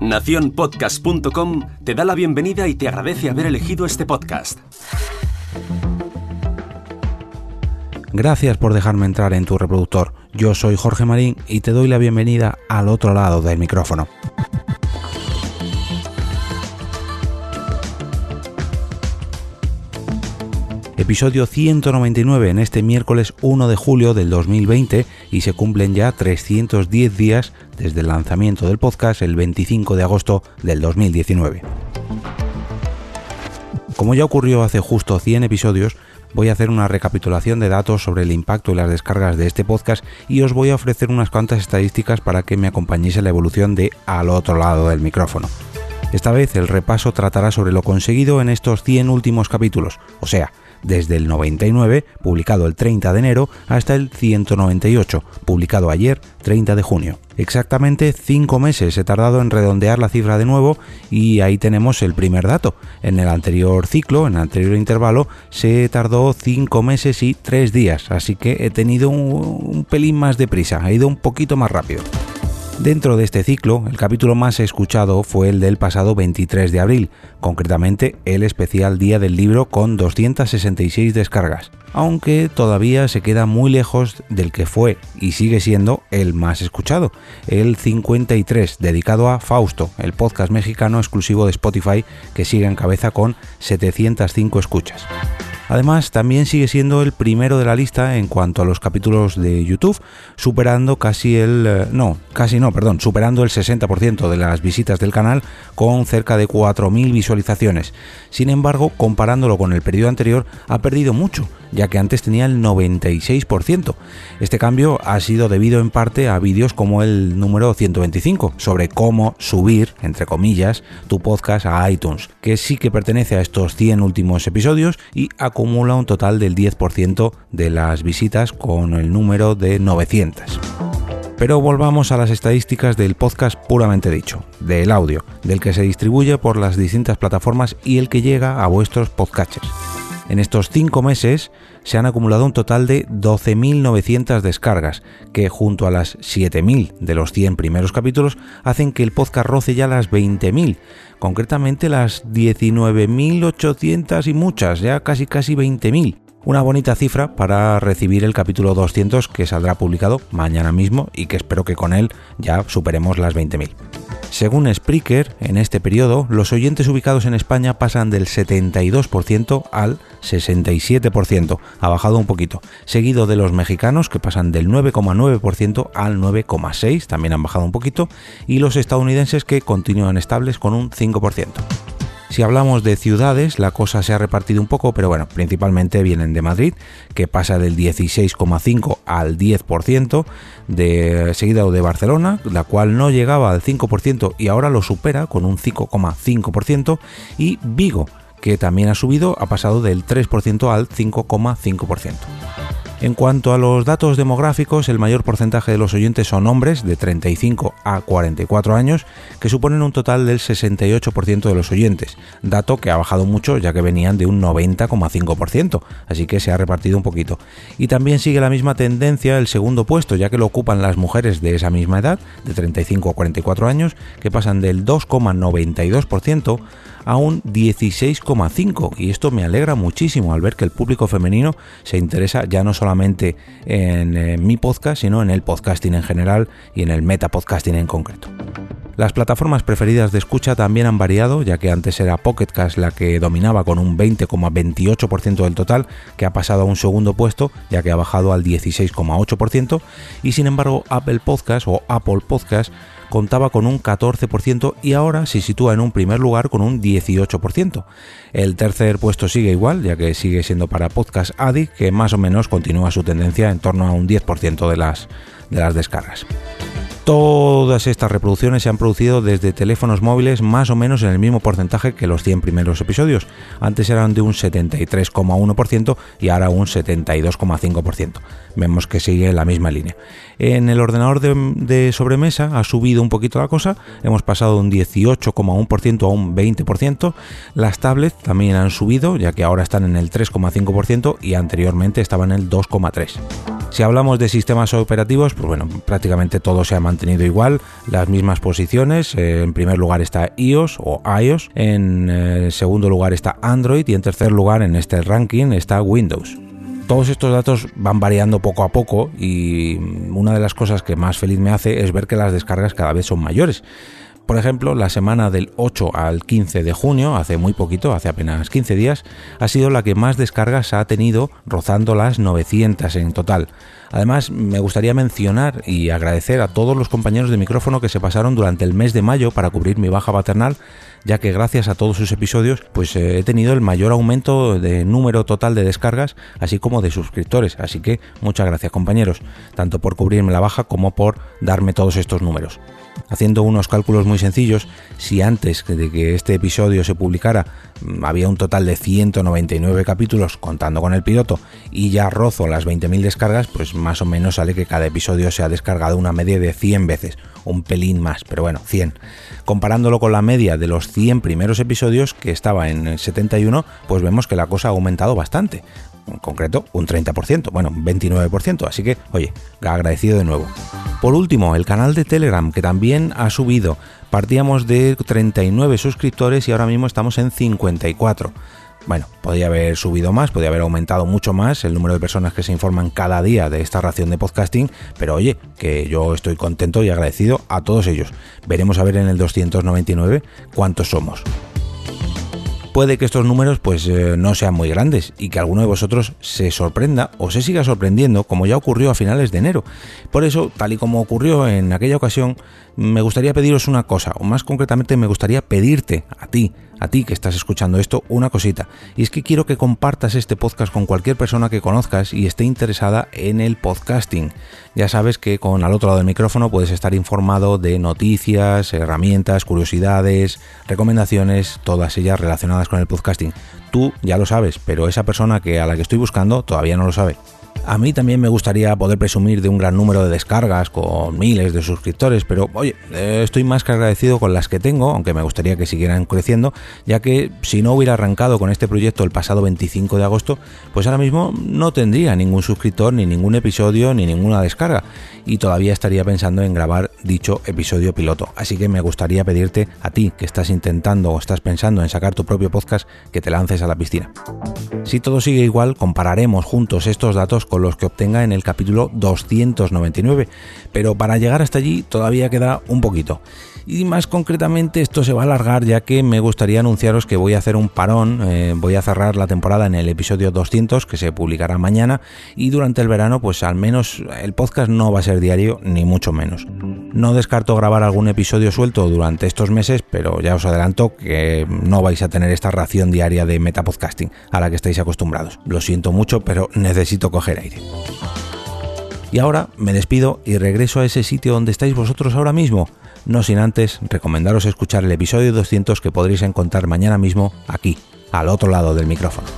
Naciónpodcast.com te da la bienvenida y te agradece haber elegido este podcast. Gracias por dejarme entrar en tu reproductor. Yo soy Jorge Marín y te doy la bienvenida al otro lado del micrófono. Episodio 199 en este miércoles 1 de julio del 2020 y se cumplen ya 310 días desde el lanzamiento del podcast el 25 de agosto del 2019. Como ya ocurrió hace justo 100 episodios, voy a hacer una recapitulación de datos sobre el impacto y las descargas de este podcast y os voy a ofrecer unas cuantas estadísticas para que me acompañéis en la evolución de al otro lado del micrófono. Esta vez el repaso tratará sobre lo conseguido en estos 100 últimos capítulos, o sea, desde el 99, publicado el 30 de enero, hasta el 198, publicado ayer, 30 de junio. Exactamente 5 meses he tardado en redondear la cifra de nuevo y ahí tenemos el primer dato. En el anterior ciclo, en el anterior intervalo, se tardó 5 meses y 3 días, así que he tenido un, un pelín más de prisa, ha ido un poquito más rápido. Dentro de este ciclo, el capítulo más escuchado fue el del pasado 23 de abril, concretamente el especial Día del Libro con 266 descargas, aunque todavía se queda muy lejos del que fue y sigue siendo el más escuchado, el 53 dedicado a Fausto, el podcast mexicano exclusivo de Spotify que sigue en cabeza con 705 escuchas. Además, también sigue siendo el primero de la lista en cuanto a los capítulos de YouTube, superando casi el... Eh, no, casi no, perdón, superando el 60% de las visitas del canal con cerca de 4.000 visualizaciones. Sin embargo, comparándolo con el periodo anterior, ha perdido mucho, ya que antes tenía el 96%. Este cambio ha sido debido en parte a vídeos como el número 125, sobre cómo subir, entre comillas, tu podcast a iTunes, que sí que pertenece a estos 100 últimos episodios y acumula un total del 10% de las visitas con el número de 900. Pero volvamos a las estadísticas del podcast puramente dicho, del audio, del que se distribuye por las distintas plataformas y el que llega a vuestros podcatchers. En estos cinco meses se han acumulado un total de 12.900 descargas, que junto a las 7.000 de los 100 primeros capítulos hacen que el podcast roce ya las 20.000, concretamente las 19.800 y muchas, ya casi casi 20.000. Una bonita cifra para recibir el capítulo 200 que saldrá publicado mañana mismo y que espero que con él ya superemos las 20.000. Según Spreaker, en este periodo, los oyentes ubicados en España pasan del 72% al 67%, ha bajado un poquito, seguido de los mexicanos que pasan del 9,9% al 9,6%, también han bajado un poquito, y los estadounidenses que continúan estables con un 5%. Si hablamos de ciudades, la cosa se ha repartido un poco, pero bueno, principalmente vienen de Madrid, que pasa del 16,5 al 10%, de, seguida de Barcelona, la cual no llegaba al 5% y ahora lo supera con un 5,5%, y Vigo, que también ha subido, ha pasado del 3% al 5,5%. En cuanto a los datos demográficos, el mayor porcentaje de los oyentes son hombres de 35 a 44 años, que suponen un total del 68% de los oyentes, dato que ha bajado mucho ya que venían de un 90,5%, así que se ha repartido un poquito. Y también sigue la misma tendencia el segundo puesto, ya que lo ocupan las mujeres de esa misma edad, de 35 a 44 años, que pasan del 2,92% a un 16,5 y esto me alegra muchísimo al ver que el público femenino se interesa ya no solamente en, eh, mi podcast, sino en el podcasting en general y en el metapodcasting en concreto. Las plataformas preferidas de escucha también han variado, ya que antes era Pocketcast la que dominaba con un 20,28% del total, que ha pasado a un segundo puesto, ya que ha bajado al 16,8%, y sin embargo Apple Podcast o Apple Podcast contaba con un 14% y ahora se sitúa en un primer lugar con un 18%. El tercer puesto sigue igual, ya que sigue siendo para Podcast Addict, que más o menos continúa su tendencia en torno a un 10% de las, de las descargas. Todas estas reproducciones se han producido desde teléfonos móviles más o menos en el mismo porcentaje que los 100 primeros episodios. Antes eran de un 73,1% y ahora un 72,5%. Vemos que sigue la misma línea. En el ordenador de, sobremesa ha subido un poquito la cosa, hemos pasado de un 18,1% a un 20%. Las tablets también han subido, ya que ahora están en el 3,5% y anteriormente estaban en el 2,3%. Si hablamos de sistemas operativos, pues bueno, prácticamente todo se ha mantenido mantenido igual, las mismas posiciones. Eh, en primer lugar está iOS o iOS, en eh, segundo lugar está Android y en tercer lugar en este ranking está Windows. Todos estos datos van variando poco a poco y una de las cosas que más feliz me hace es ver que las descargas cada vez son mayores. Por ejemplo, la semana del 8 al 15 de junio, hace muy poquito, hace apenas 15 días, ha sido la que más descargas ha tenido, rozando las 900 en total. Además, me gustaría mencionar y agradecer a todos los compañeros de micrófono que se pasaron durante el mes de mayo para cubrir mi baja paternal, ya que gracias a todos sus episodios, pues eh, he tenido el mayor aumento de número total de descargas, así como de suscriptores. Así que muchas gracias compañeros, tanto por cubrirme la baja como por darme todos estos números haciendo unos cálculos muy sencillos, si antes de que este episodio se publicara mm, había un total de 199 capítulos contando con el piloto y ya rozo las 20.000 descargas, pues más o menos sale que cada episodio se ha descargado una media de 100 veces, un pelín más, pero bueno, 100. Comparándolo con la media de los 100 primeros episodios, que estaba en 71, pues vemos que la cosa ha aumentado bastante en concreto un 30%, bueno, un 29%, así que, oye, agradecido de nuevo. Por último, el canal de Telegram, que también ha subido. Partíamos de 39 suscriptores y ahora mismo estamos en 54. Bueno, podría haber subido más, podría haber aumentado mucho más el número de personas que se informan cada día de esta ración de podcasting, pero oye, que yo estoy contento y agradecido a todos ellos. Veremos a ver en el 299 cuántos somos puede que estos números pues eh, no sean muy grandes y que alguno de vosotros se sorprenda o se siga sorprendiendo como ya ocurrió a finales de enero. Por eso, tal y como ocurrió en aquella ocasión, me gustaría pediros una cosa, o más concretamente me gustaría pedirte a ti, a ti que estás escuchando esto una cosita. Y es que quiero que compartas este podcast con cualquier persona que conozcas y esté interesada en el podcasting. Ya sabes que con al otro lado del micrófono puedes estar informado de noticias, herramientas, curiosidades, recomendaciones, todas ellas relacionadas con el podcasting. Tú ya lo sabes, pero esa persona que a la que estoy buscando todavía no lo sabe. A mí también me gustaría poder presumir de un gran número de descargas con miles de suscriptores, pero oye, eh, estoy más que agradecido con las que tengo, aunque me gustaría que siguieran creciendo, ya que si no hubiera arrancado con este proyecto el pasado 25 de agosto, pues ahora mismo no tendría ningún suscriptor, ni ningún episodio, ni ninguna descarga, y todavía estaría pensando en grabar dicho episodio piloto. Así que me gustaría pedirte a ti que estás intentando o estás pensando en sacar tu propio podcast que te lances a la piscina. Si todo sigue igual, compararemos juntos estos datos los que obtenga en el capítulo 299, pero para llegar hasta allí todavía queda un poquito y más concretamente esto se va a alargar ya que me gustaría anunciaros que voy a hacer un parón, eh, voy a cerrar la temporada en el episodio 200 que se publicará mañana y durante el verano pues al menos el podcast no va a ser diario ni mucho menos. No descarto grabar algún episodio suelto durante estos meses, pero ya os adelanto que no vais a tener esta ración diaria de metapodcasting a la que estáis acostumbrados. Lo siento mucho, pero necesito coger Y ahora me despido y regreso a ese sitio donde estáis vosotros ahora mismo, no sin antes recomendaros escuchar el episodio 200 que podréis encontrar mañana mismo aquí, al otro lado del micrófono.